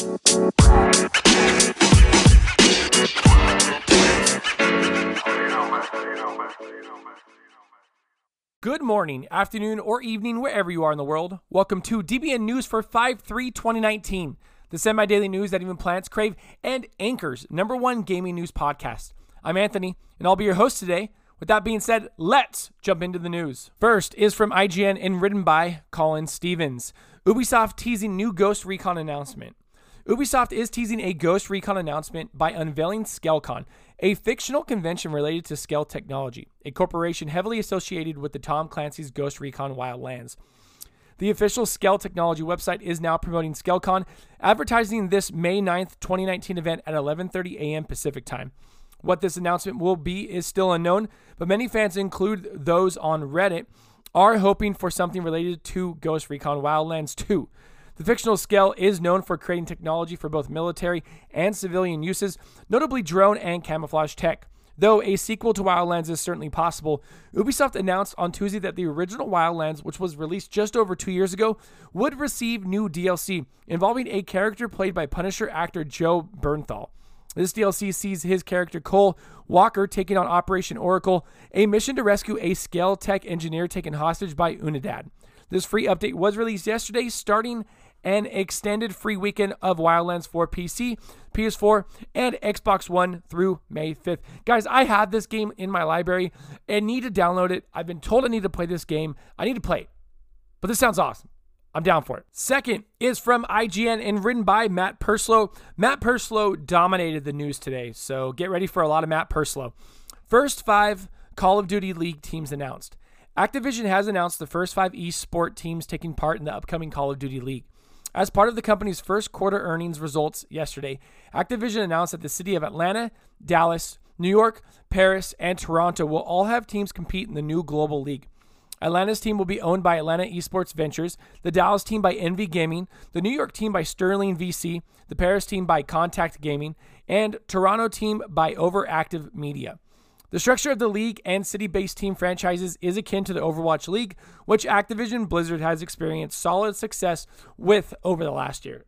Good morning, afternoon, or evening, wherever you are in the world. Welcome to DBN News for 5 3 2019, the semi daily news that even plants crave, and Anchor's number one gaming news podcast. I'm Anthony, and I'll be your host today. With that being said, let's jump into the news. First is from IGN and written by Colin Stevens. Ubisoft teasing new Ghost Recon announcement. Ubisoft is teasing a Ghost Recon announcement by unveiling SkellCon, a fictional convention related to Skell Technology, a corporation heavily associated with the Tom Clancy's Ghost Recon Wildlands. The official Skell Technology website is now promoting SkellCon, advertising this May 9th, 2019 event at 11:30 a.m. Pacific Time. What this announcement will be is still unknown, but many fans, include those on Reddit, are hoping for something related to Ghost Recon Wildlands 2. The fictional scale is known for creating technology for both military and civilian uses, notably drone and camouflage tech. Though a sequel to Wildlands is certainly possible, Ubisoft announced on Tuesday that the original Wildlands, which was released just over two years ago, would receive new DLC involving a character played by Punisher actor Jon Bernthal. This DLC sees his character Cole Walker taking on Operation Oracle, a mission to rescue a scale tech engineer taken hostage by Unidad. This free update was released yesterday, starting an extended free weekend of Wildlands for PC, PS4, and Xbox One through May 5th. Guys, I have this game in my library and need to download it. I've been told I need to play this game. I need to play it. But this sounds awesome. I'm down for it. Second is from IGN and written by Matt Purslow. Matt Purslow dominated the news today, so get ready for a lot of Matt Purslow. First five Call of Duty League teams announced. Activision has announced the first five esports teams taking part in the upcoming Call of Duty League. As part of the company's first quarter earnings results yesterday, Activision announced that the city of Atlanta, Dallas, New York, Paris, and Toronto will all have teams compete in the new global league. Atlanta's team will be owned by Atlanta Esports Ventures, the Dallas team by Envy Gaming, the New York team by Sterling VC, the Paris team by Contact Gaming, and Toronto team by Overactive Media. The structure of the league and city based team franchises is akin to the Overwatch League, which Activision Blizzard has experienced solid success with over the last year.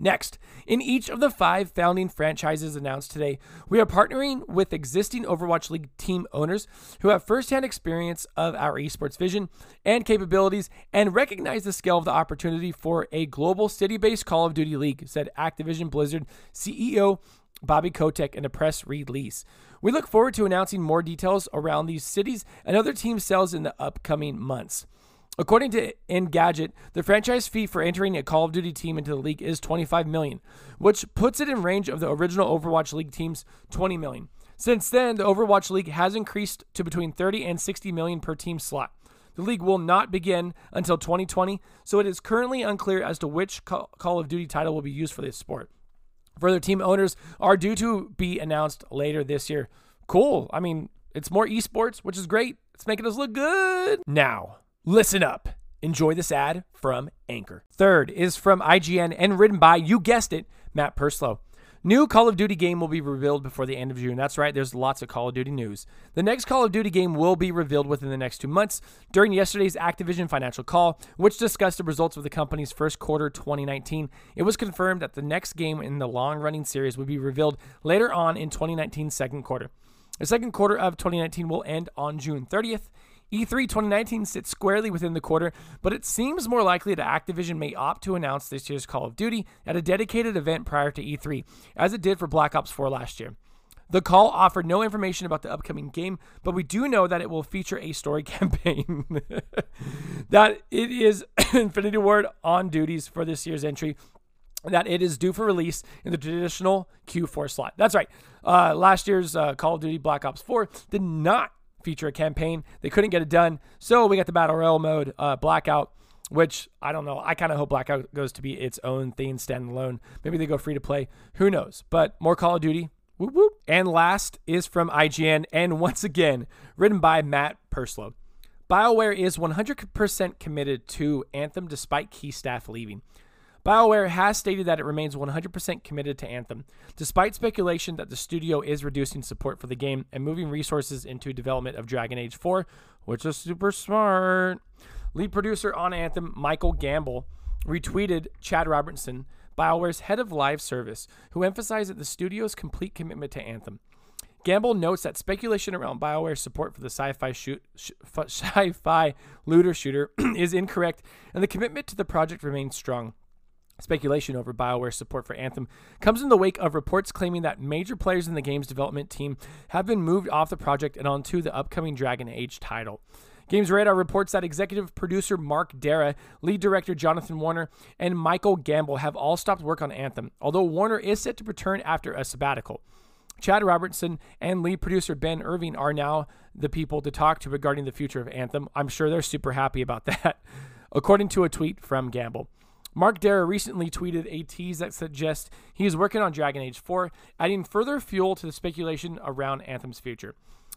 Next, in each of the five founding franchises announced today, we are partnering with existing Overwatch League team owners who have firsthand experience of our esports vision and capabilities and recognize the scale of the opportunity for a global city based Call of Duty League, said Activision Blizzard CEO Bobby Kotick in a press release. We look forward to announcing more details around these cities and other team sales in the upcoming months. According to Engadget, the franchise fee for entering a Call of Duty team into the league is 25 million, which puts it in range of the original Overwatch League team's 20 million. Since then, the Overwatch League has increased to between 30 and 60 million per team slot. The league will not begin until 2020, so it is currently unclear as to which Call of Duty title will be used for this sport. Further team owners are due to be announced later this year. Cool. I mean, it's more esports, which is great. It's making us look good. Now, listen up. Enjoy this ad from Anchor. Third is from IGN and written by, you guessed it, Matt Purslow. New Call of Duty game will be revealed before the end of June. That's right, there's lots of Call of Duty news. The next Call of Duty game will be revealed within the next two months during yesterday's Activision financial call, which discussed the results of the company's first quarter 2019. It was confirmed that the next game in the long running series would be revealed later on in 2019's second quarter. The second quarter of 2019 will end on June 30th. E3 2019 sits squarely within the quarter, but it seems more likely that Activision may opt to announce this year's Call of Duty at a dedicated event prior to E3, as it did for Black Ops 4 last year. The call offered no information about the upcoming game, but we do know that it will feature a story campaign. that it is Infinity Ward on duties for this year's entry, that it is due for release in the traditional Q4 slot. That's right. Uh, last year's uh, Call of Duty Black Ops 4 did not feature a campaign. They couldn't get it done, so we got the battle royale mode, uh, Blackout, which I don't know. I kind of hope Blackout goes to be its own thing, standalone. Maybe they go free to play. Who knows? But more Call of Duty. Whoop, whoop. And last is from IGN, and once again, written by Matt Purslow. BioWare is 100% committed to Anthem despite key staff leaving. BioWare has stated that it remains 100% committed to Anthem, despite speculation that the studio is reducing support for the game and moving resources into development of Dragon Age 4, which is super smart. Lead producer on Anthem, Michael Gamble, retweeted Chad Robertson. BioWare's head of live service, who emphasized that the studio's complete commitment to Anthem. Gamble notes that speculation around BioWare's support for the sci-fi shoot, sh- sci-fi looter shooter is incorrect, and the commitment to the project remains strong. Speculation over BioWare's support for Anthem comes in the wake of reports claiming that major players in the game's development team have been moved off the project and onto the upcoming Dragon Age title. Games Radar reports that executive producer Mark Darrah, lead director Jonathan Warner, and Michael Gamble have all stopped work on Anthem, although Warner is set to return after a sabbatical. Chad Robertson and lead producer Ben Irving are now the people to talk to regarding the future of Anthem. I'm sure they're super happy about that, according to a tweet from Gamble. Mark Darrah recently tweeted a tease that suggests he is working on Dragon Age 4, adding further fuel to the speculation around Anthem's future.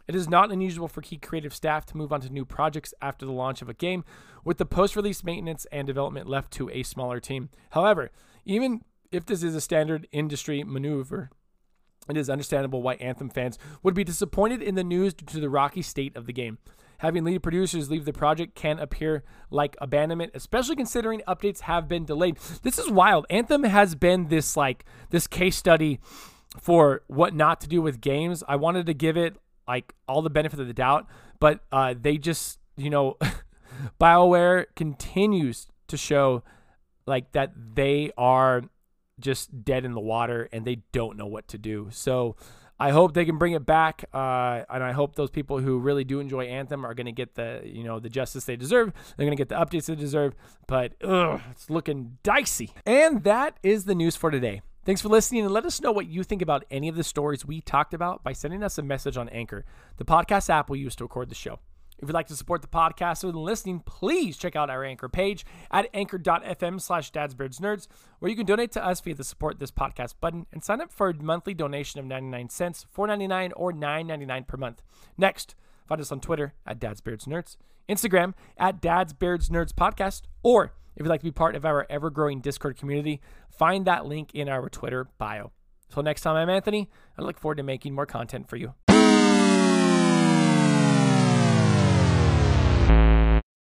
It is not unusual for key creative staff to move on to new projects after the launch of a game, with the post release maintenance and development left to a smaller team. However, even if this is a standard industry maneuver, it is understandable why Anthem fans would be disappointed in the news due to the rocky state of the game. Having lead producers leave the project can appear like abandonment, especially considering updates have been delayed. This is wild. Anthem has been this like this case study for what not to do with games. I wanted to give it like all the benefit of the doubt, but uh, they just you know, BioWare continues to show like that they are just dead in the water and they don't know what to do. So I hope they can bring it back, uh, and I hope those people who really do enjoy Anthem are going to get the you know the justice they deserve. They're going to get the updates they deserve. But ugh, it's looking dicey. And that is the news for today. Thanks for listening, and let us know what you think about any of the stories we talked about by sending us a message on Anchor, the podcast app we use to record the show. If you'd like to support the podcast than listening, please check out our Anchor page at anchor.fm slash dadsbeardsnerds, where you can donate to us via the support this podcast button and sign up for a monthly donation of 99 cents, 4.99 or 9.99 per month. Next, find us on Twitter at dadsbeardsnerds, Instagram at dadsbeardsnerds podcast, or if you'd like to be part of our ever-growing Discord community, find that link in our Twitter bio. Until next time, I'm Anthony. I look forward to making more content for you.